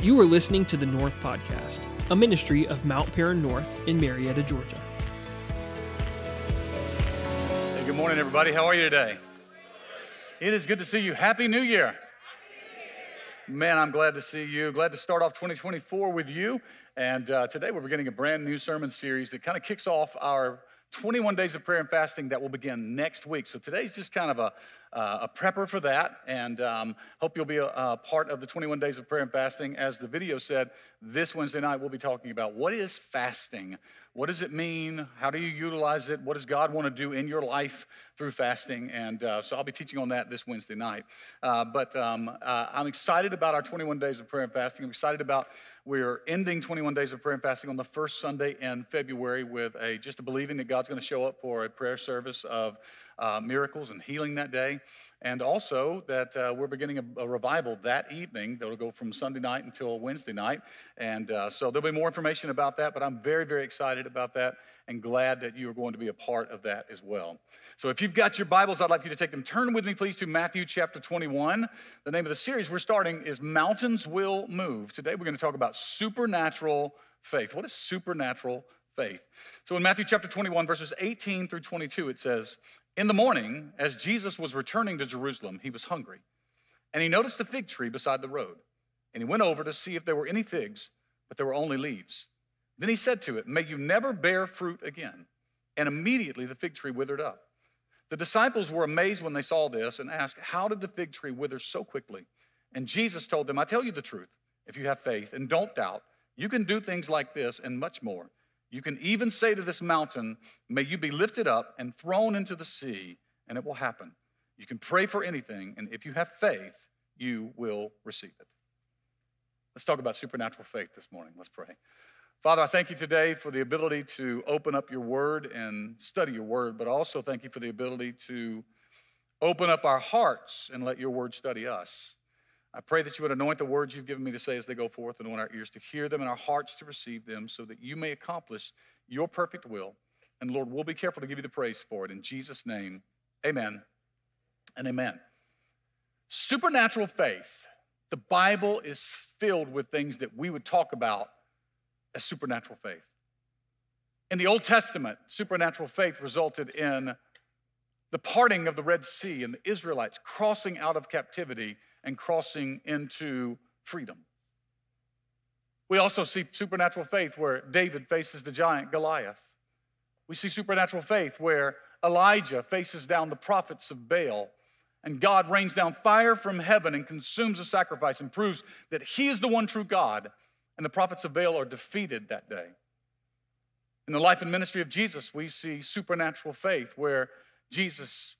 You are listening to the North Podcast, a ministry of Mount Paran North in Marietta, Georgia. Hey, good morning, everybody. How are you today? It is good to see you. Happy New Year. Man, I'm glad to see you. Glad to start off 2024 with you. And uh, today we're beginning a brand new sermon series that kind of kicks off our 21 days of prayer and fasting that will begin next week. So today's just kind of a, uh, a prepper for that, and um, hope you'll be a, a, part of the 21 days of prayer and fasting. As the video said, this Wednesday night we'll be talking about what is fasting? What does it mean? How do you utilize it? What does God want to do in your life through fasting? And uh, so I'll be teaching on that this Wednesday night. Uh, but um, uh, I'm excited about our 21 days of prayer and fasting. I'm excited about we're ending 21 days of prayer and fasting on the first Sunday in February with a just a believing that God's going to show up for a prayer service of uh, miracles and healing that day. And also that uh, we're beginning a, a, revival that evening that'll go from Sunday night until Wednesday night. And uh, so there'll be more information about that, but I'm very, very excited about that and glad that you are going to be a part of that as well. So if you've got your Bibles, I'd like you to take them. Turn with me, please, to Matthew chapter 21. The name of the series we're starting is Mountains Will Move. Today we're going to talk about supernatural faith. What is supernatural faith? So in Matthew chapter 21, verses 18 through 22, it says, In the morning, as Jesus was returning to Jerusalem, he was hungry. And he noticed a fig tree beside the road. And he went over to see if there were any figs, but there were only leaves. Then he said to it, May you never bear fruit again. And immediately the fig tree withered up. The disciples were amazed when they saw this and asked, How did the fig tree wither so quickly? And Jesus told them, I tell you the truth. If you have faith and don't doubt, you can do things like this and much more. You can even say to this mountain, May you be lifted up and thrown into the sea, and it will happen. You can pray for anything, and if you have faith, you will receive it. Let's talk about supernatural faith this morning. Let's pray. Father, I thank you today for the ability to open up your word and study your word, but also thank you for the ability to open up our hearts and let your word study us. I pray that you would anoint the words you've given me to say as they go forth, and anoint our ears to hear them and our hearts to receive them, so that you may accomplish your perfect will. And Lord, we'll be careful to give you the praise for it. In Jesus' name, amen and amen. Supernatural faith. The Bible is filled with things that we would talk about as supernatural faith. In the Old Testament, supernatural faith resulted in the parting of the Red Sea and the Israelites crossing out of captivity and crossing into freedom. We also see supernatural faith where David faces the giant Goliath. We see supernatural faith where Elijah faces down the prophets of Baal and God rains down fire from heaven and consumes the sacrifice and proves that he is the one true God and the prophets of Baal are defeated that day. In the life and ministry of Jesus, we see supernatural faith where Jesus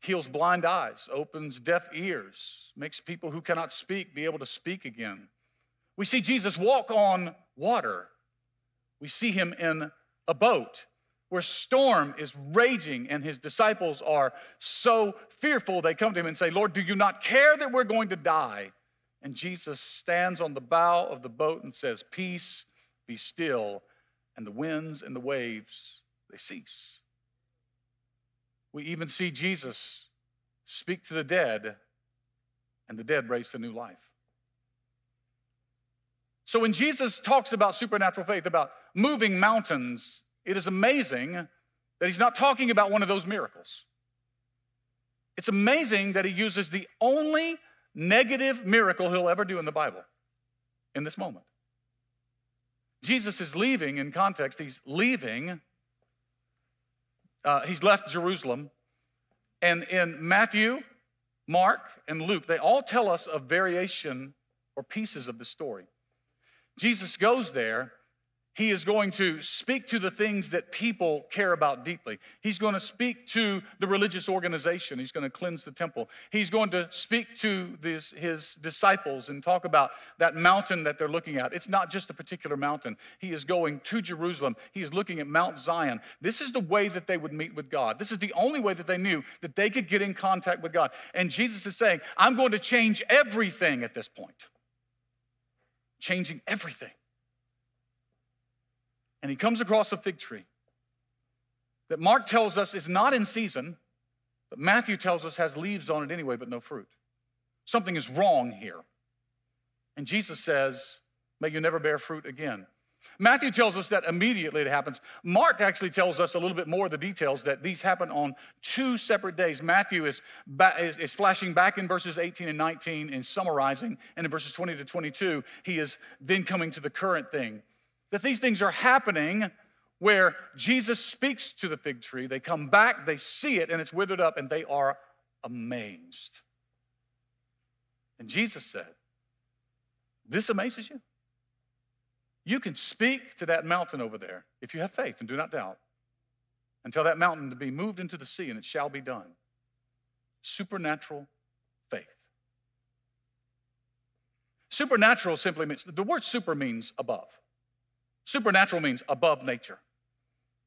heals blind eyes, opens deaf ears, makes people who cannot speak be able to speak again. We see Jesus walk on water. We see him in a boat where storm is raging and his disciples are so fearful they come to him and say, Lord, do you not care that we're going to die? And Jesus stands on the bow of the boat and says, Peace, be still. And the winds and the waves, they cease. We even see Jesus speak to the dead, and the dead raised to new life. So when Jesus talks about supernatural faith, about moving mountains, it is amazing that he's not talking about one of those miracles. It's amazing that he uses the only negative miracle he'll ever do in the Bible in this moment. Jesus is leaving, in context, he's leaving. Uh, he's left Jerusalem. And in Matthew, Mark, and Luke, they all tell us a variation or pieces of the story. Jesus goes there he is going to speak to the things that people care about deeply. He's going to speak to the religious organization. He's going to cleanse the temple. He's going to speak to this, his disciples and talk about that mountain that they're looking at. It's not just a particular mountain. He is going to Jerusalem. He is looking at Mount Zion. This is the way that they would meet with God. This is the only way that they knew that they could get in contact with God. And Jesus is saying, I'm going to change everything at this point. Changing everything and he comes across a fig tree that Mark tells us is not in season, but Matthew tells us has leaves on it anyway, but no fruit. Something is wrong here. And Jesus says, May you never bear fruit again. Matthew tells us that immediately it happens. Mark actually tells us a little bit more of the details that these happen on two separate days. Matthew is, is, is, flashing back in verses 18 and 19 and summarizing, and in verses 20 to 22, he is then coming to the current thing. That these things are happening where Jesus speaks to the fig tree. They come back, they see it, and it's withered up, and they are amazed. And Jesus said, This amazes you? You can speak to that mountain over there if you have faith and do not doubt. And tell that mountain to be moved into the sea, and it shall be done. Supernatural faith. Supernatural simply means the word super means above. Supernatural means above nature.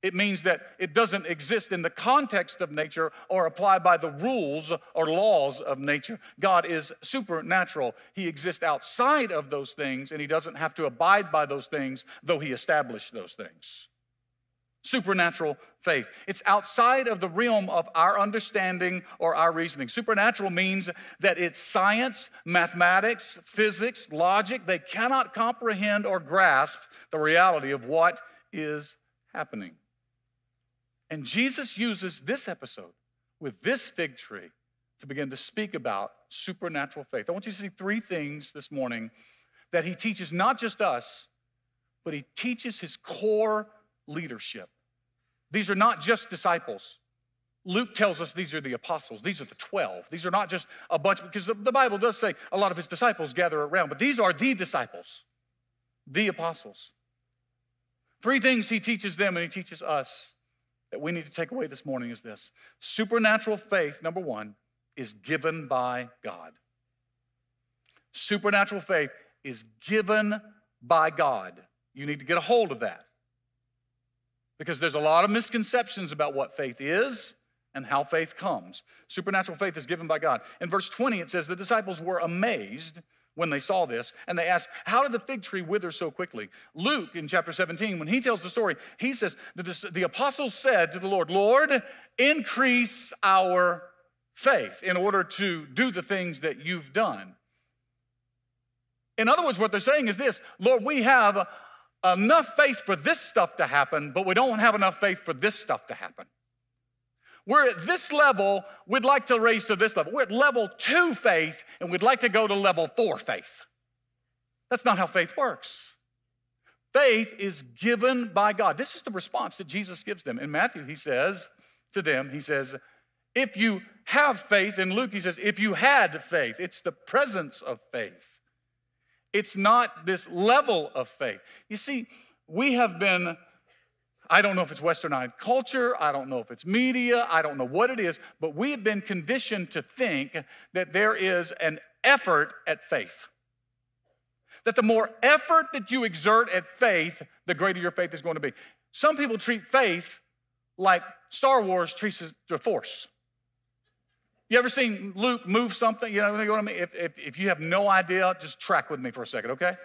It means that it doesn't exist in the context of nature or apply by the rules or laws of nature. God is supernatural. He exists outside of those things and he doesn't have to abide by those things, though he established those things. Supernatural faith. It's outside of the realm of our understanding or our reasoning. Supernatural means that it's science, mathematics, physics, logic. They cannot comprehend or grasp the reality of what is happening. And Jesus uses this episode with this fig tree to begin to speak about supernatural faith. I want you to see three things this morning that he teaches not just us, but he teaches his core leadership. These are not just disciples. Luke tells us these are the apostles. These are the 12. These are not just a bunch, because the, the Bible does say a lot of his disciples gather around, but these are the disciples, the apostles. Three things he teaches them and he teaches us that we need to take away this morning is this supernatural faith, number one, is given by God. Supernatural faith is given by God. You need to get a hold of that. Because there's a lot of misconceptions about what faith is and how faith comes. Supernatural faith is given by God. In verse 20, it says, The disciples were amazed when they saw this, and they asked, How did the fig tree wither so quickly? Luke, in chapter 17, when he tells the story, he says, The, the apostles said to the Lord, Lord, increase our faith in order to do the things that you've done. In other words, what they're saying is this Lord, we have enough faith for this stuff to happen, but we don't have enough faith for this stuff to happen. We're at this level, we'd like to raise to this level. We're at level two faith, and we'd like to go to level four faith. That's not how faith works. Faith is given by God. This is the response that Jesus gives them. In Matthew, he says to them, he says, if you have faith, in Luke, he says, if you had faith, it's the presence of faith. It's not this level of faith. You see, we have been I don't know if it's westernized culture, I don't know if it's media, I don't know what it is, but we have been conditioned to think that there is an effort at faith. That the more effort that you exert at faith, the greater your faith is going to be. Some people treat faith like Star Wars treats the Force. You ever seen Luke move something? You know, what I mean? If, if, if you have no idea, just track with me for a second, okay?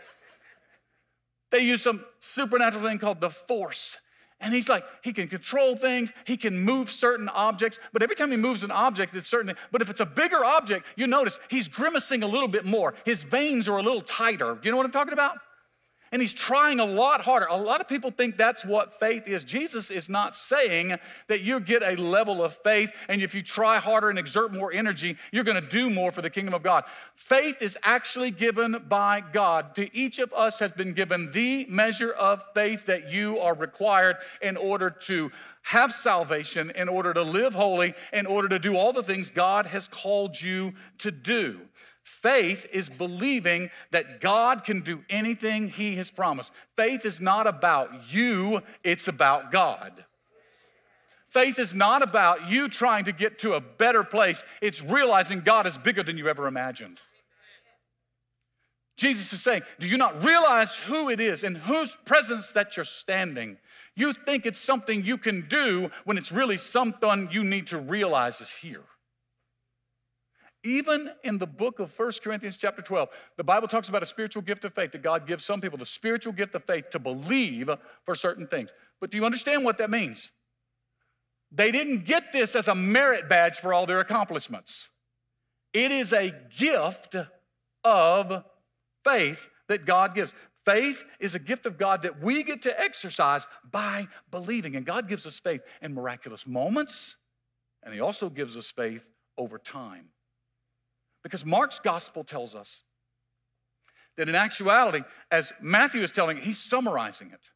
They use some supernatural thing called the Force. And he's like, he can control things, he can move certain objects, but every time he moves an object, it's certain. But if it's a bigger object, you notice he's grimacing a little bit more. His veins are a little tighter. You know what I'm talking about? And he's trying a lot harder. A lot of people think that's what faith is. Jesus is not saying that you get a level of faith and if you try harder and exert more energy, you're going to do more for the kingdom of God. Faith is actually given by God. To each of us has been given the measure of faith that you are required in order to have salvation, in order to live holy, in order to do all the things God has called you to do. Faith is believing that God can do anything He has promised. Faith is not about you, it's about God. Faith is not about you trying to get to a better place, it's realizing God is bigger than you ever imagined. Jesus is saying, Do you not realize who it is in whose presence that you're standing? You think it's something you can do when it's really something you need to realize is here. Even in the book of First Corinthians, chapter 12, the Bible talks about a spiritual gift of faith that God gives some people the spiritual gift of faith to believe for certain things. But do you understand what that means? They didn't get this as a merit badge for all their accomplishments. It is a gift of faith that God gives. Faith is a gift of God that we get to exercise by believing. And God gives us faith in miraculous moments, and He also gives us faith over time. Because Mark's gospel tells us that in actuality, as Matthew is telling it, he's summarizing it.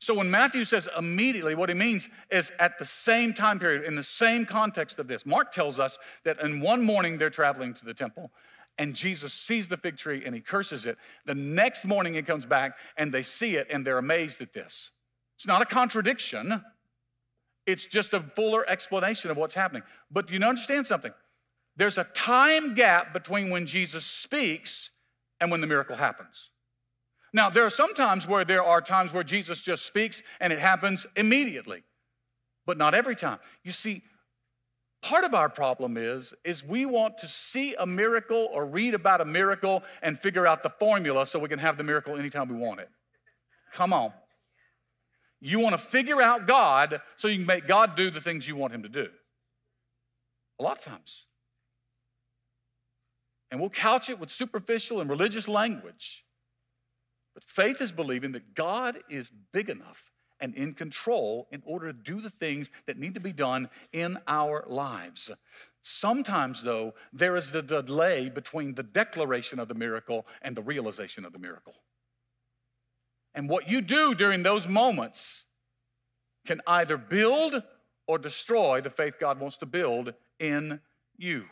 So when Matthew says immediately, what he means is at the same time period, in the same context of this. Mark tells us that in one morning they're traveling to the temple and Jesus sees the fig tree and he curses it. The next morning he comes back and they see it and they're amazed at this. It's not a contradiction, it's just a fuller explanation of what's happening. But do you understand something? There's a time gap between when Jesus speaks and when the miracle happens. Now, there are some times where there are times where Jesus just speaks and it happens immediately, but not every time. You see, part of our problem is is we want to see a miracle or read about a miracle and figure out the formula so we can have the miracle anytime we want it. Come on. You want to figure out God so you can make God do the things you want him to do. A lot of times. And we'll couch it with superficial and religious language. But faith is believing that God is big enough and in control in order to do the things that need to be done in our lives. Sometimes, though, there is the delay between the declaration of the miracle and the realization of the miracle. And what you do during those moments can either build or destroy the faith God wants to build in you.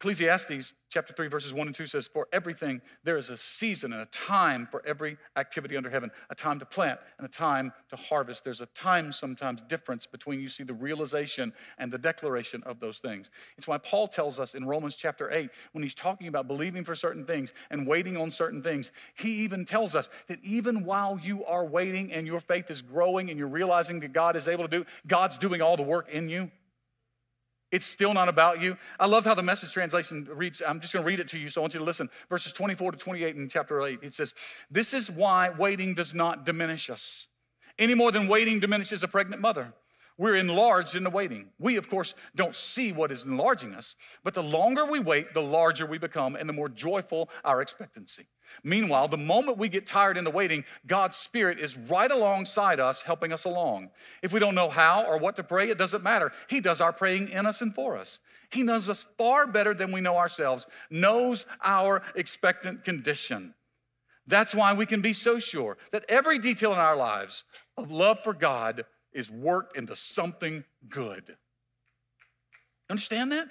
Ecclesiastes chapter 3, verses 1 and 2 says, For everything there is a season and a time for every activity under heaven, a time to plant and a time to harvest. There's a time sometimes difference between you see the realization and the declaration of those things. It's why Paul tells us in Romans chapter 8, when he's talking about believing for certain things and waiting on certain things, he even tells us that even while you are waiting and your faith is growing and you're realizing that God is able to do, God's doing all the work in you. It's still not about you. I love how the message translation reads. I'm just going to read it to you, so I want you to listen. Verses 24 to 28 in chapter 8. It says, This is why waiting does not diminish us, any more than waiting diminishes a pregnant mother. We're enlarged in the waiting. We, of course, don't see what is enlarging us, but the longer we wait, the larger we become and the more joyful our expectancy. Meanwhile, the moment we get tired in the waiting, God's Spirit is right alongside us, helping us along. If we don't know how or what to pray, it doesn't matter. He does our praying in us and for us. He knows us far better than we know ourselves, knows our expectant condition. That's why we can be so sure that every detail in our lives of love for God is worked into something good. Understand that?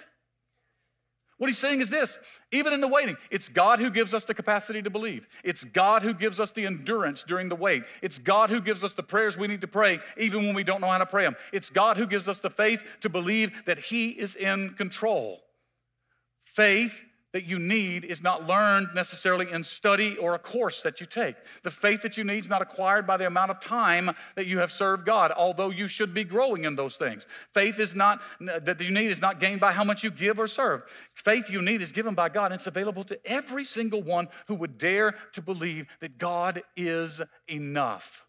What he's saying is this even in the waiting, it's God who gives us the capacity to believe. It's God who gives us the endurance during the wait. It's God who gives us the prayers we need to pray even when we don't know how to pray them. It's God who gives us the faith to believe that He is in control. Faith that you need is not learned necessarily in study or a course that you take. The faith that you need is not acquired by the amount of time that you have served God, although you should be growing in those things. Faith is not that you need is not gained by how much you give or serve. Faith you need is given by God, and it's available to every single one who would dare to believe that God is enough.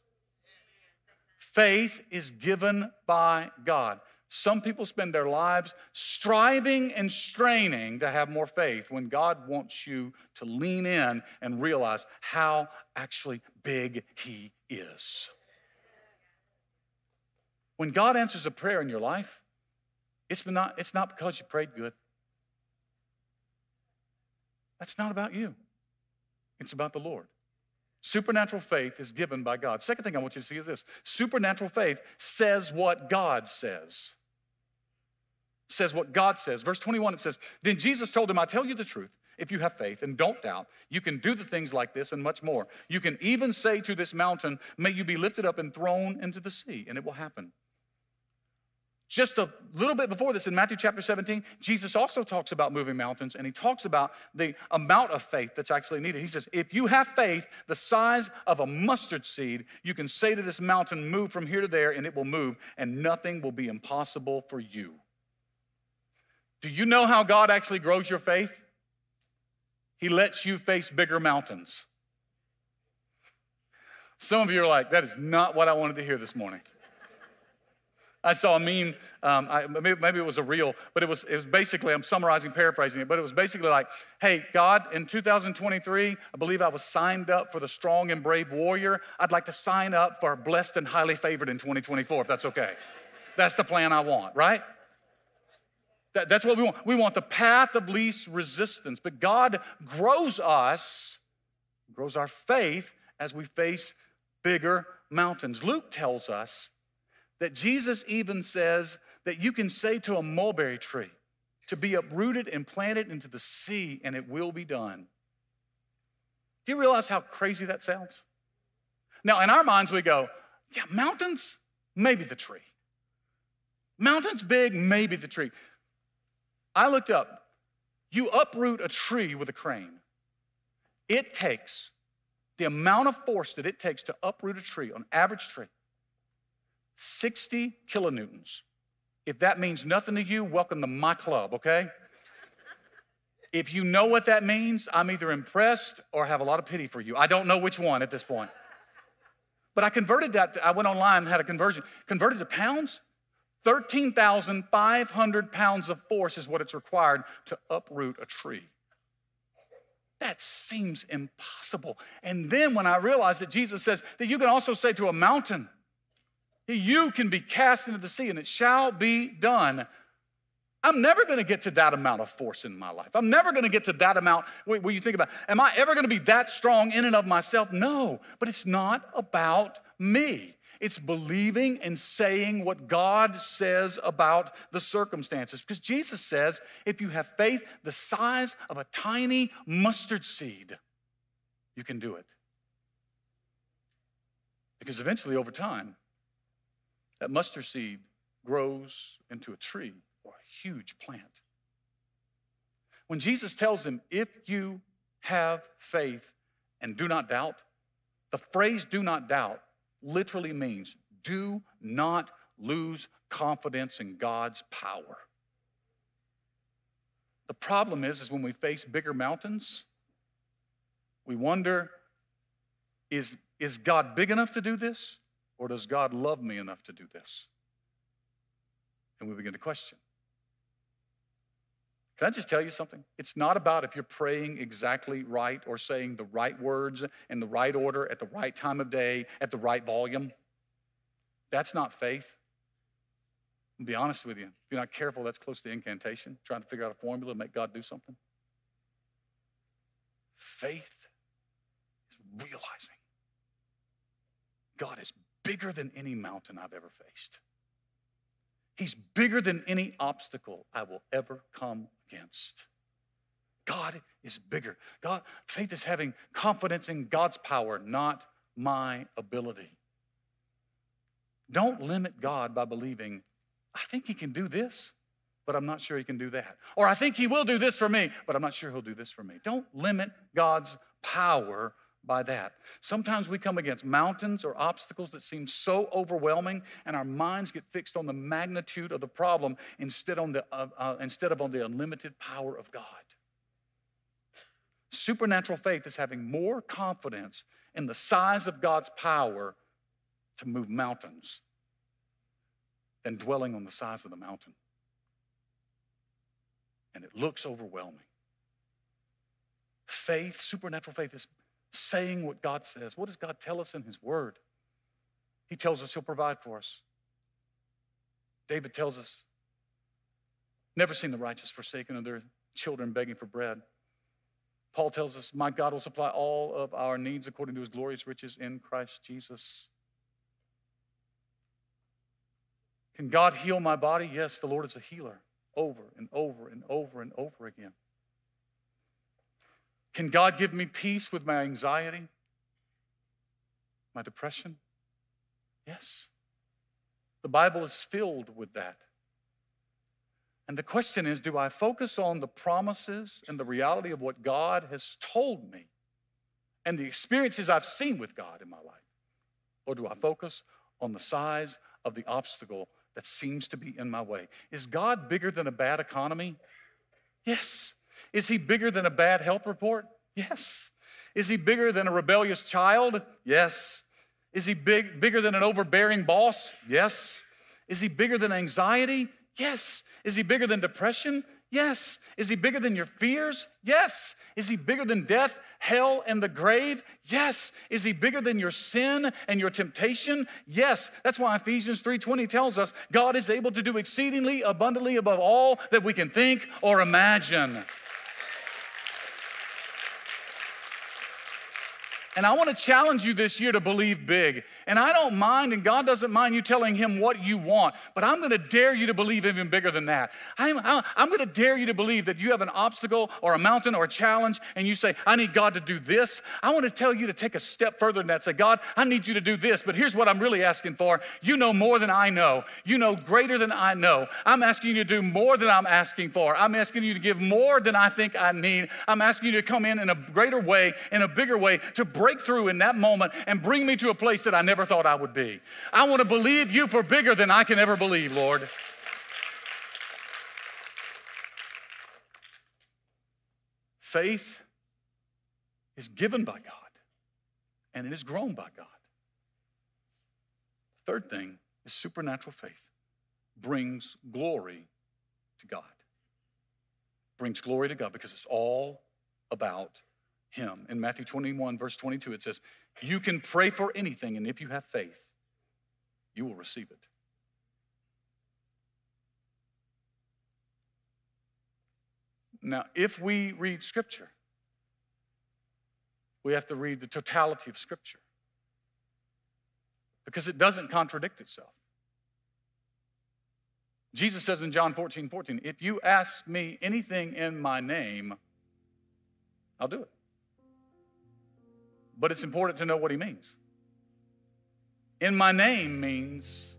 Faith is given by God. Some people spend their lives striving and straining to have more faith when God wants you to lean in and realize how actually big He is. When God answers a prayer in your life, it's not, it's not because you prayed good. That's not about you, it's about the Lord. Supernatural faith is given by God. Second thing I want you to see is this supernatural faith says what God says says what God says. Verse 21, it says, Then Jesus told him, I tell you the truth. If you have faith and don't doubt, you can do the things like this and much more. You can even say to this mountain, May you be lifted up and thrown into the sea, and it will happen. Just a little bit before this, in Matthew chapter 17, Jesus also talks about moving mountains and he talks about the amount of faith that's actually needed. He says, If you have faith the size of a mustard seed, you can say to this mountain, Move from here to there, and it will move, and nothing will be impossible for you. Do you know how God actually grows your faith? He lets you face bigger mountains. Some of you are like, that is not what I wanted to hear this morning. I saw a meme. Um, I, maybe, maybe, it was a real, but it was, it was basically, I'm summarizing, paraphrasing it, but it was basically like, hey, God, in 2023, I believe I was signed up for the strong and brave warrior. I'd like to sign up for blessed and highly favored in 2024, if that's okay. That's the plan I want, right? That, that's what we want. We want the path of least resistance. But God grows us, grows our faith as we face bigger mountains. Luke tells us that Jesus even says that you can say to a mulberry tree to be uprooted and planted into the sea, and it will be done. Do you realize how crazy that sounds? Now, in our minds, we go, yeah, mountains, maybe the tree. Mountains big, maybe the tree. I looked up, you uproot a tree with a crane. It takes the amount of force that it takes to uproot a tree, on average tree, 60 kilonewtons. If that means nothing to you, welcome to my club, okay? If you know what that means, I'm either impressed or have a lot of pity for you. I don't know which one at this point. But I converted that, I went online and had a conversion. Converted to pounds, 13,500 pounds of force is what it's required to uproot a tree. That seems impossible. And then when I realized that Jesus says that you can also say to a mountain, you can be cast into the sea and it shall be done. I'm never going to get to that amount of force in my life. I'm never going to get to that amount where you think about, am I ever going to be that strong in and of myself? No, but it's not about me. It's believing and saying what God says about the circumstances. Because Jesus says, if you have faith the size of a tiny mustard seed, you can do it. Because eventually, over time, that mustard seed grows into a tree or a huge plant. When Jesus tells him, if you have faith and do not doubt, the phrase do not doubt literally means do not lose confidence in God's power. The problem is, is when we face bigger mountains, we wonder is, is God big enough to do this? Or does God love me enough to do this? And we begin to question. Can I just tell you something? It's not about if you're praying exactly right or saying the right words in the right order at the right time of day at the right volume. That's not faith. I'll be honest with you. If you're not careful, that's close to incantation, trying to figure out a formula to make God do something. Faith is realizing God is bigger than any mountain I've ever faced. He's bigger than any obstacle I will ever come against. God is bigger. God, faith is having confidence in God's power, not my ability. Don't limit God by believing, I think He can do this, but I'm not sure He can do that. Or I think He will do this for me, but I'm not sure He'll do this for me. Don't limit God's power by that. Sometimes we come against mountains or obstacles that seem so overwhelming, and our minds get fixed on the magnitude of the problem instead, on the, uh, uh, instead of on the unlimited power of God. Supernatural faith is having more confidence in the size of God's power to move mountains than dwelling on the size of the mountain. And it looks overwhelming. Faith, supernatural faith, is saying what God says. What does God tell us in His Word? He tells us He'll provide for us. David tells us, never seen the righteous forsaken or their children begging for bread. Paul tells us, My God will supply all of our needs according to his glorious riches in Christ Jesus. Can God heal my body? Yes, the Lord is a healer over and over and over and over again. Can God give me peace with my anxiety, my depression? Yes. The Bible is filled with that. And the question is do I focus on the promises and the reality of what God has told me and the experiences I've seen with God in my life? Or do I focus on the size of the obstacle that seems to be in my way? Is God bigger than a bad economy? Yes. Is he bigger than a bad health report? Yes. Is he bigger than a rebellious child? Yes. Is he big, bigger than an overbearing boss? Yes. Is he bigger than anxiety? Yes. Is he bigger than depression? Yes. Is he bigger than your fears? Yes. Is he bigger than death, hell, and the grave? Yes. Is he bigger than your sin and your temptation? Yes. That's why Ephesians 3:20 tells us God is able to do exceedingly abundantly above all that we can think or imagine. And I want to challenge you this year to believe big. And I don't mind, and God doesn't mind you telling Him what you want, but I'm going to dare you to believe even bigger than that. I'm, I'm going to dare you to believe that you have an obstacle or a mountain or a challenge, and you say, I need God to do this. I want to tell you to take a step further than that. Say, God, I need you to do this, but here's what I'm really asking for. You know more than I know, you know greater than I know. I'm asking you to do more than I'm asking for. I'm asking you to give more than I think I need. I'm asking you to come in in a greater way, in a bigger way, to break through in that moment and bring me to a place that I never thought I would be. I want to believe you for bigger than I can ever believe, Lord. Faith is given by God and it is grown by God. Third thing is supernatural faith brings glory to God. Brings glory to God because it's all about him. In Matthew 21, verse 22, it says, You can pray for anything, and if you have faith, you will receive it. Now, if we read Scripture, we have to read the totality of Scripture because it doesn't contradict itself. Jesus says in John 14 14, If you ask me anything in my name, I'll do it but it's important to know what he means. In my name means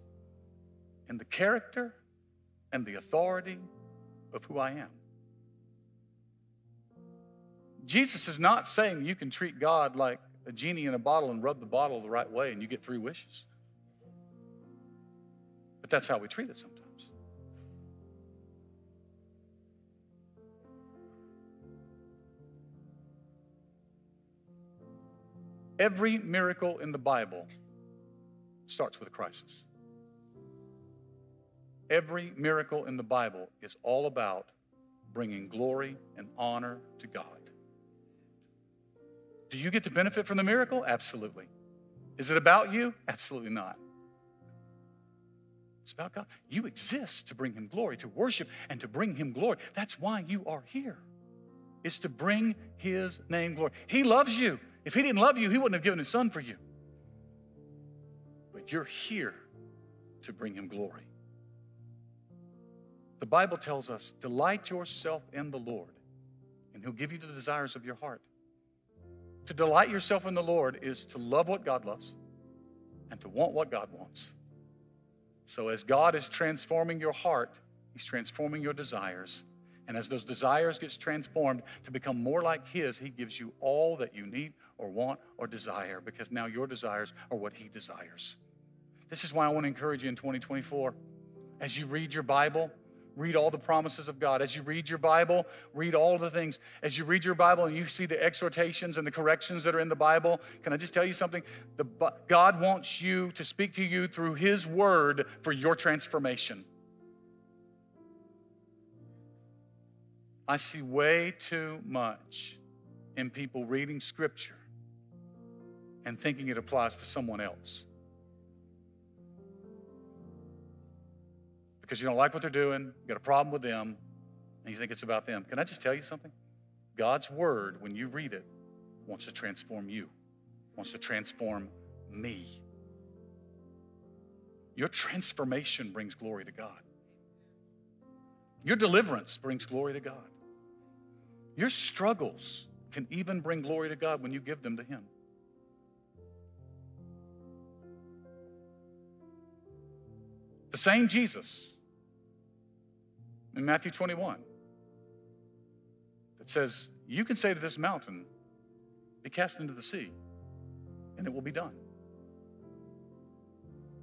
in the character and the authority of who I am. Jesus is not saying you can treat God like a genie in a bottle and rub the bottle the right way and you get three wishes. But that's how we treat it sometimes. Every miracle in the Bible starts with a crisis. Every miracle in the Bible is all about bringing glory and honor to God. Do you get to benefit from the miracle? Absolutely. Is it about you? Absolutely not. It's about God. You exist to bring Him glory, to worship and to bring Him glory. That's why you are here. It's to bring His name glory. He loves you. If he didn't love you, he wouldn't have given his son for you. But you're here to bring him glory. The Bible tells us, delight yourself in the Lord, and he'll give you the desires of your heart. To delight yourself in the Lord is to love what God loves and to want what God wants. So, as God is transforming your heart, He's transforming your desires. And as those desires gets transformed to become more like His, He gives you all that you need or want or desire because now your desires are what He desires. This is why I want to encourage you in 2024. As you read your Bible, read all the promises of God. As you read your Bible, read all the things. As you read your Bible and you see the exhortations and the corrections that are in the Bible, can I just tell you something? The, God wants you to speak to you through His Word for your transformation. I see way too much in people reading Scripture and thinking it applies to someone else. Because you don't like what they're doing, you got a problem with them, and you think it's about them. Can I just tell you something? God's word, when you read it, wants to transform you, wants to transform me. Your transformation brings glory to God. Your deliverance brings glory to God. Your struggles can even bring glory to God when you give them to Him. The same Jesus in Matthew 21 that says, You can say to this mountain, Be cast into the sea, and it will be done.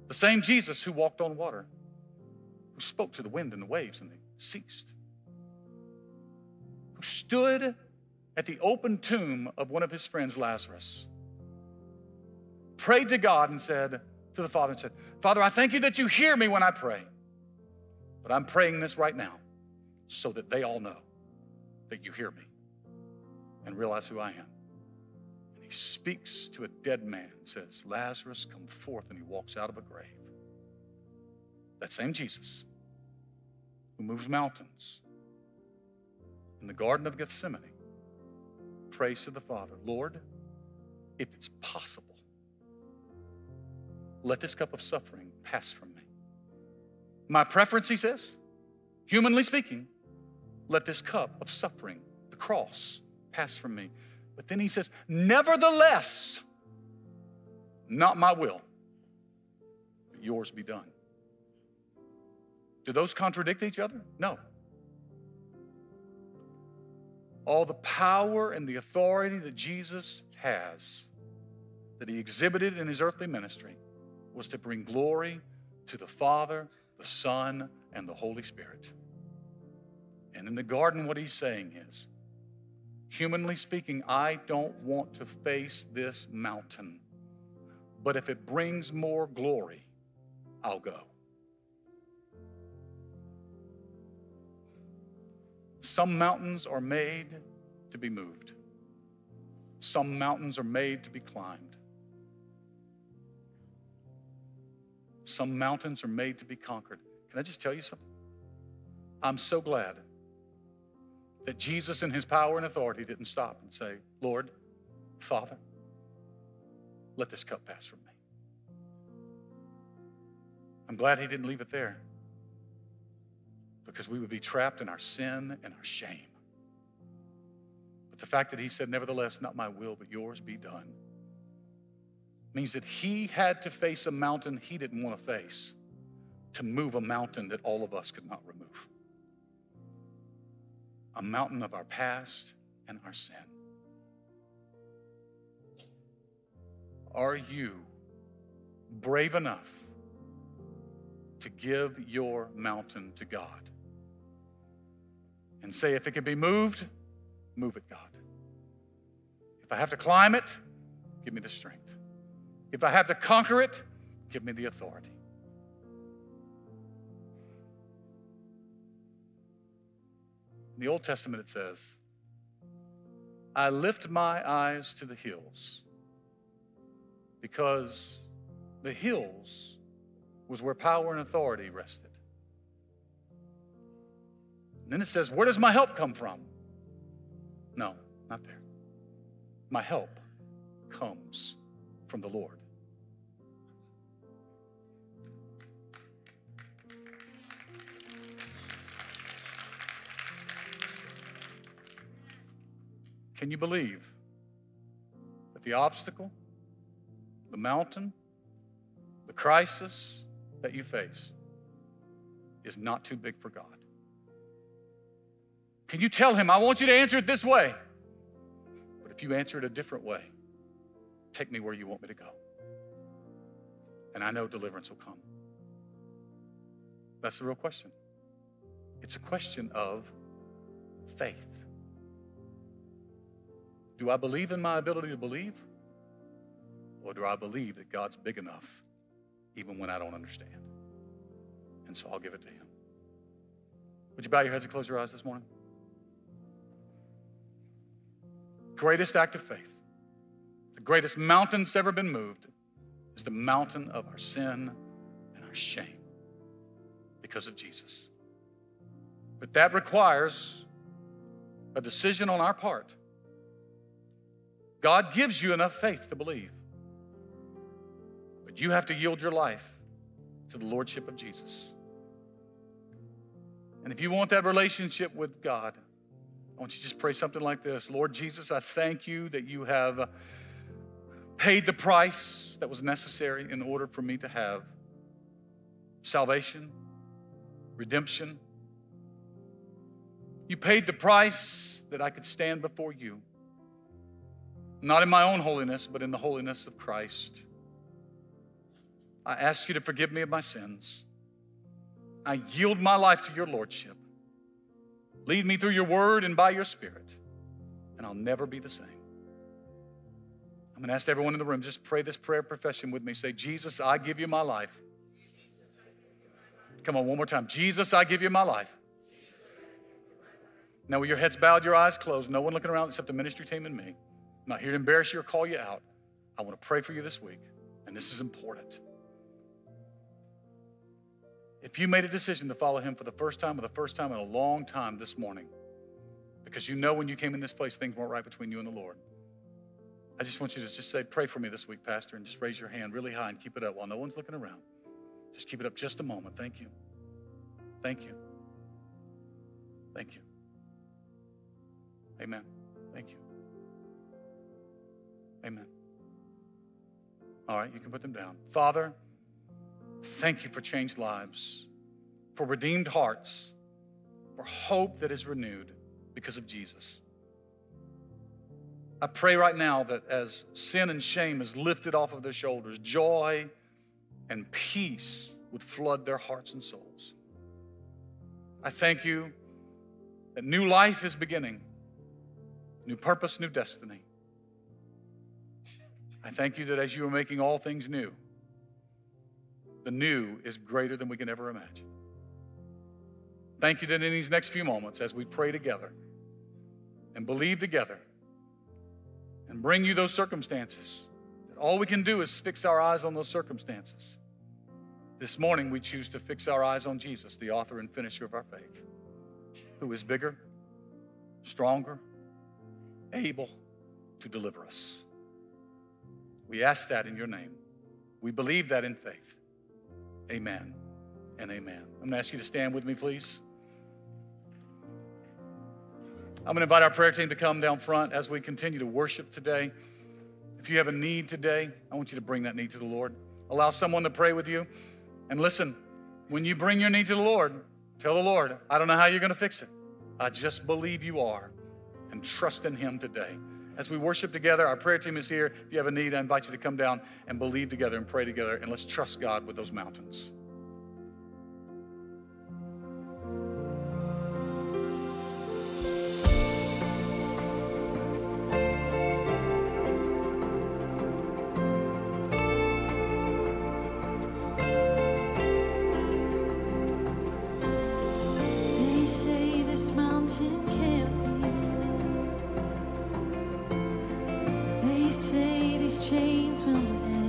The same Jesus who walked on water, who spoke to the wind and the waves, and they ceased, who stood at the open tomb of one of his friends, Lazarus, prayed to God and said, to the Father, and said, Father, I thank you that you hear me when I pray. But I'm praying this right now so that they all know that you hear me and realize who I am. And he speaks to a dead man and says, Lazarus, come forth. And he walks out of a grave. That same Jesus who moves mountains in the Garden of Gethsemane prays to the Father, Lord, if it's possible, let this cup of suffering pass from me. My preference, he says, humanly speaking, let this cup of suffering, the cross, pass from me. But then he says, Nevertheless, not my will, but yours be done. Do those contradict each other? No. All the power and the authority that Jesus has, that he exhibited in his earthly ministry, was to bring glory to the Father, the Son, and the Holy Spirit. And in the garden, what he's saying is, humanly speaking, I don't want to face this mountain, but if it brings more glory, I'll go. Some mountains are made to be moved. Some mountains are made to be climbed. Some mountains are made to be conquered. Can I just tell you something? I'm so glad that Jesus, in his power and authority, didn't stop and say, Lord, Father, let this cup pass from me. I'm glad he didn't leave it there because we would be trapped in our sin and our shame. But the fact that he said, Nevertheless, not my will, but yours be done means that he had to face a mountain he didn't want to face to move a mountain that all of us could not remove a mountain of our past and our sin. Are you brave enough to give your mountain to God and say, if it can be moved, move it, God? If I have to climb it, give me the strength. If I have to conquer it, give me the authority. In the Old Testament, it says, I lift my eyes to the hills because the hills was where power and authority rested. And then it says, Where does my help come from? No, not there. My help comes from the Lord. Can you believe that the obstacle, the mountain, the crisis that you face is not too big for God? Can you tell him, I want you to answer it this way? But if you answer it a different way, take me where you want me to go. And I know deliverance will come. That's the real question. It's a question of faith. Do I believe in my ability to believe? Or do I believe that God's big enough even when I don't understand? And so I'll give it to Him. Would you bow your heads and close your eyes this morning? Greatest act of faith, the greatest mountain that's ever been moved, is the mountain of our sin and our shame because of Jesus. But that requires a decision on our part God gives you enough faith to believe. But you have to yield your life to the Lordship of Jesus. And if you want that relationship with God, I want you to just pray something like this Lord Jesus, I thank you that you have paid the price that was necessary in order for me to have salvation, redemption. You paid the price that I could stand before you not in my own holiness, but in the holiness of Christ. I ask you to forgive me of my sins. I yield my life to your Lordship. Lead me through your word and by your Spirit, and I'll never be the same. I'm going to ask everyone in the room just pray this prayer profession with me. Say, Jesus, I give you my life. Come on, one more time. Jesus, I give you my life. Now, with your heads bowed, your eyes closed, no one looking around except the ministry team and me. I'm not here to embarrass you or call you out. I want to pray for you this week, and this is important. If you made a decision to follow him for the first time or the first time in a long time this morning, because you know when you came in this place things weren't right between you and the Lord, I just want you to just say, Pray for me this week, Pastor, and just raise your hand really high and keep it up while no one's looking around. Just keep it up just a moment. Thank you. Thank you. Thank you. Amen. Thank you. Amen. All right, you can put them down. Father, thank you for changed lives, for redeemed hearts, for hope that is renewed because of Jesus. I pray right now that as sin and shame is lifted off of their shoulders, joy and peace would flood their hearts and souls. I thank you that new life is beginning new purpose, new destiny. I thank you that as you are making all things new, the new is greater than we can ever imagine. Thank you that in these next few moments, as we pray together and believe together and bring you those circumstances, that all we can do is fix our eyes on those circumstances. This morning, we choose to fix our eyes on Jesus, the author and finisher of our faith, who is bigger, stronger, able to deliver us. We ask that in your name. We believe that in faith. Amen and amen. I'm going to ask you to stand with me, please. I'm going to invite our prayer team to come down front as we continue to worship today. If you have a need today, I want you to bring that need to the Lord. Allow someone to pray with you. And listen, when you bring your need to the Lord, tell the Lord, I don't know how you're going to fix it. I just believe you are and trust in Him today. As we worship together, our prayer team is here. If you have a need, I invite you to come down and believe together and pray together, and let's trust God with those mountains. these chains will end.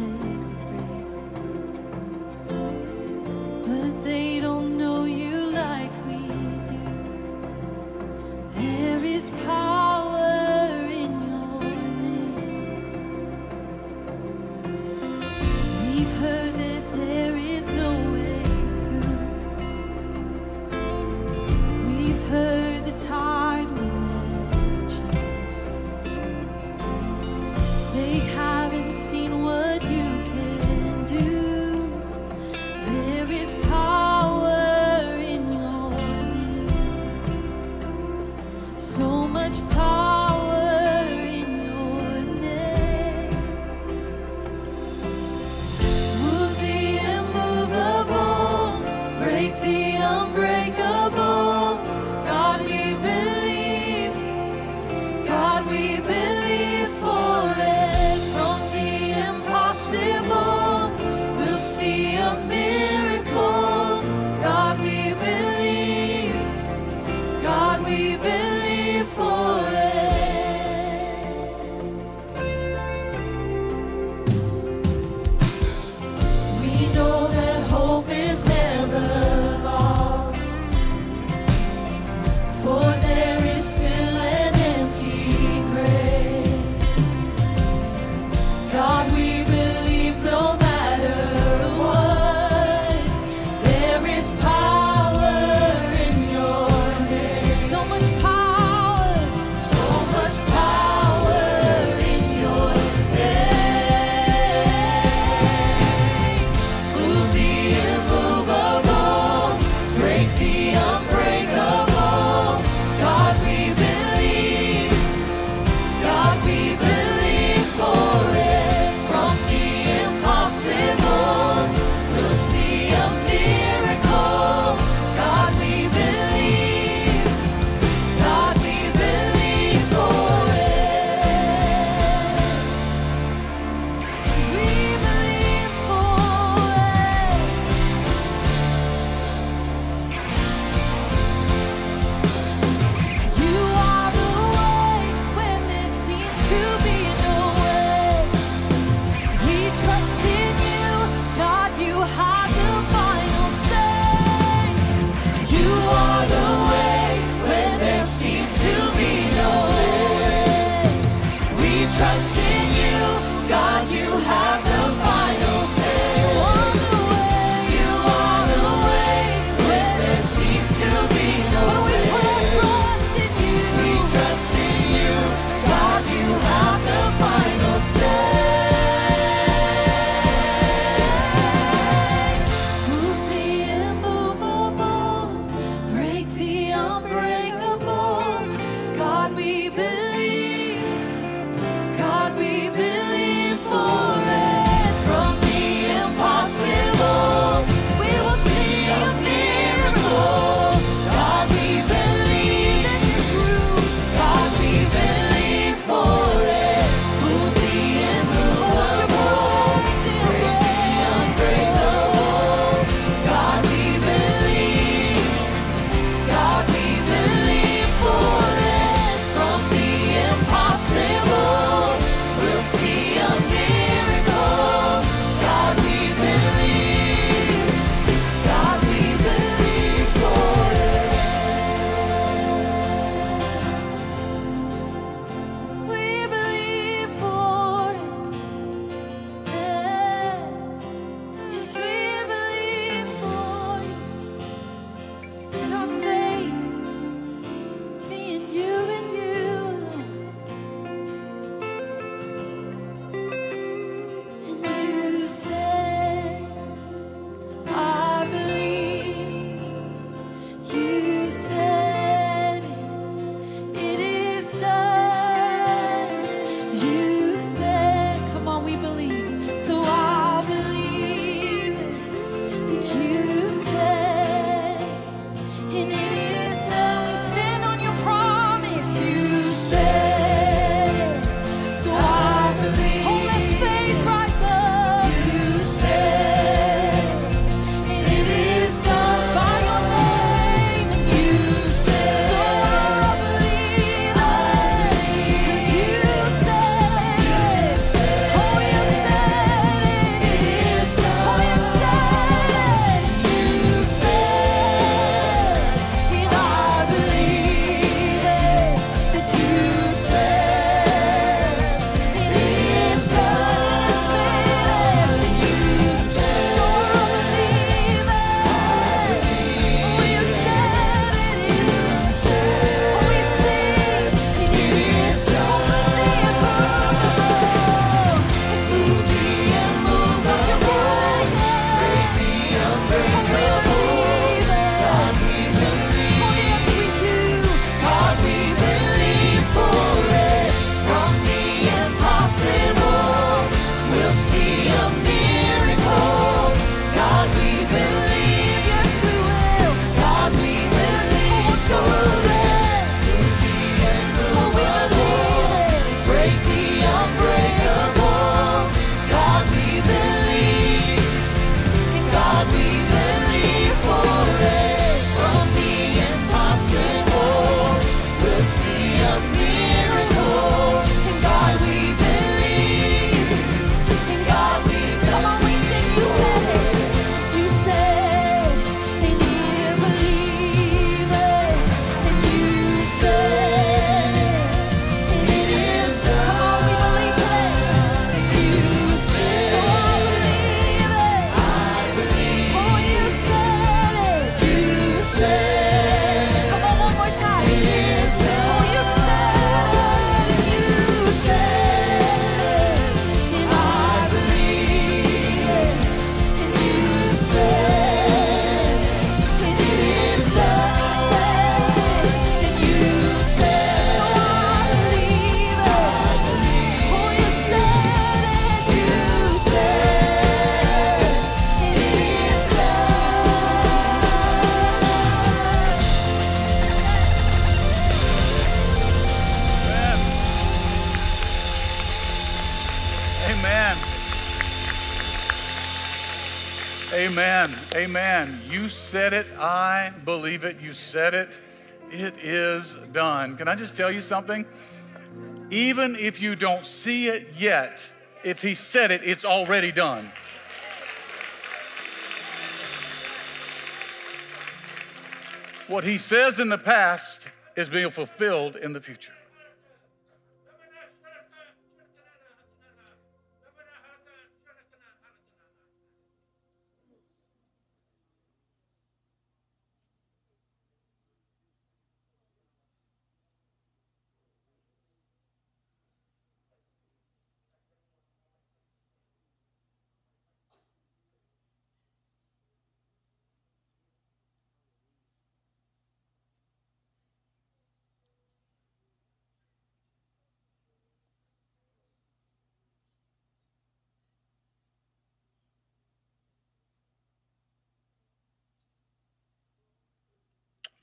Amen. Amen. You said it. I believe it. You said it. It is done. Can I just tell you something? Even if you don't see it yet, if He said it, it's already done. What He says in the past is being fulfilled in the future.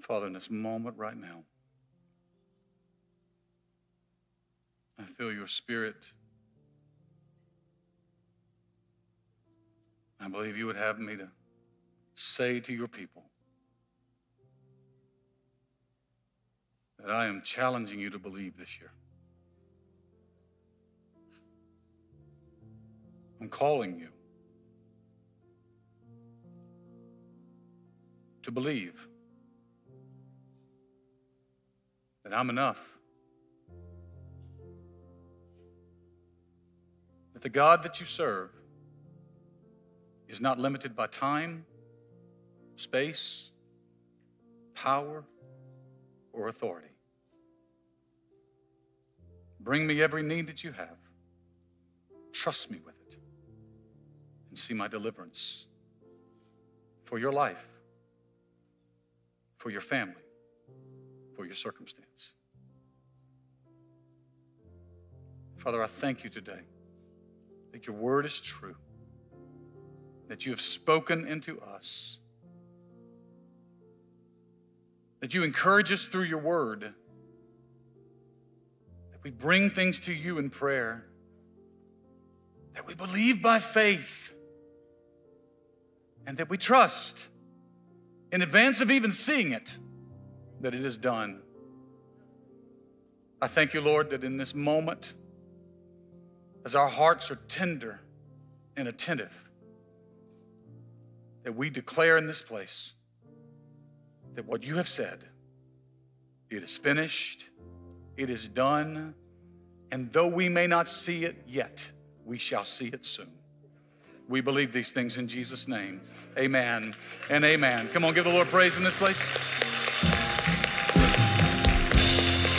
Father, in this moment right now, I feel your spirit. I believe you would have me to say to your people that I am challenging you to believe this year. I'm calling you to believe. that I'm enough. That the God that you serve is not limited by time, space, power, or authority. Bring me every need that you have. Trust me with it and see my deliverance for your life, for your family, for your circumstance. Father, I thank you today that your word is true, that you have spoken into us, that you encourage us through your word, that we bring things to you in prayer, that we believe by faith, and that we trust in advance of even seeing it that it is done. I thank you, Lord, that in this moment, as our hearts are tender and attentive, that we declare in this place that what you have said, it is finished, it is done, and though we may not see it yet, we shall see it soon. We believe these things in Jesus' name. Amen and amen. Come on, give the Lord praise in this place.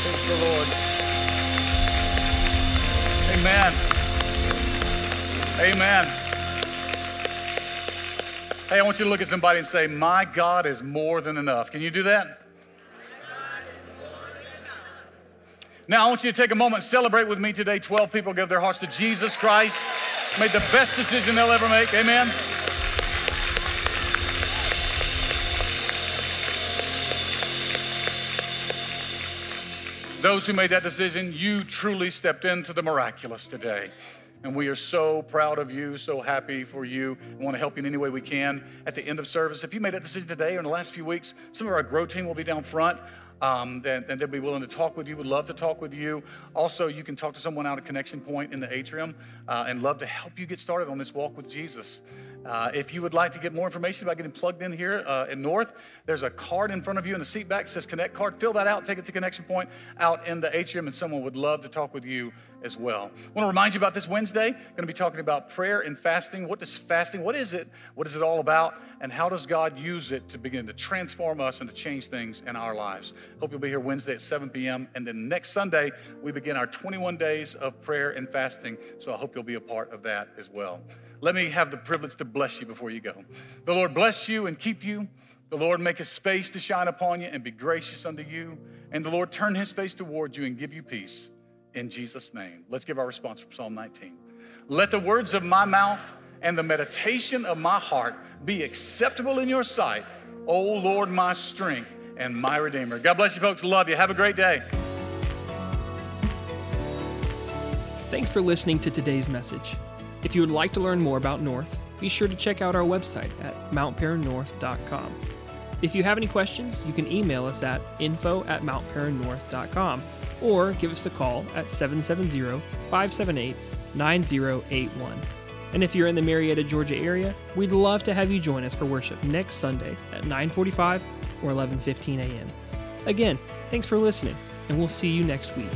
Praise the Lord. Amen. Amen. Hey, I want you to look at somebody and say, My God is more than enough. Can you do that? Now, I want you to take a moment celebrate with me today. 12 people gave their hearts to Jesus Christ, made the best decision they'll ever make. Amen. Those who made that decision, you truly stepped into the miraculous today. And we are so proud of you, so happy for you. We want to help you in any way we can. At the end of service, if you made that decision today or in the last few weeks, some of our grow team will be down front. Um, then, then they'll be willing to talk with you. Would love to talk with you. Also, you can talk to someone out at Connection Point in the atrium, uh, and love to help you get started on this walk with Jesus. Uh, if you would like to get more information about getting plugged in here uh, in North, there's a card in front of you in the seat back says Connect Card. Fill that out, take it to Connection Point out in the atrium, and someone would love to talk with you as well. I want to remind you about this Wednesday. Going to be talking about prayer and fasting. What does fasting? What is it? What is it all about? And how does God use it to begin to transform us and to change things in our lives? Hope you'll be here Wednesday at 7 p.m. And then next Sunday we begin our 21 days of prayer and fasting. So I hope you'll be a part of that as well. Let me have the privilege to bless you before you go. The Lord bless you and keep you. The Lord make his face to shine upon you and be gracious unto you. And the Lord turn his face toward you and give you peace in Jesus' name. Let's give our response from Psalm 19. Let the words of my mouth and the meditation of my heart be acceptable in your sight, O Lord, my strength and my redeemer. God bless you, folks. Love you. Have a great day. Thanks for listening to today's message. If you would like to learn more about North, be sure to check out our website at mountparannorth.com. If you have any questions, you can email us at info at mountparannorth.com or give us a call at 770 578 9081. And if you're in the Marietta, Georgia area, we'd love to have you join us for worship next Sunday at 9:45 or 11:15 a.m. Again, thanks for listening, and we'll see you next week.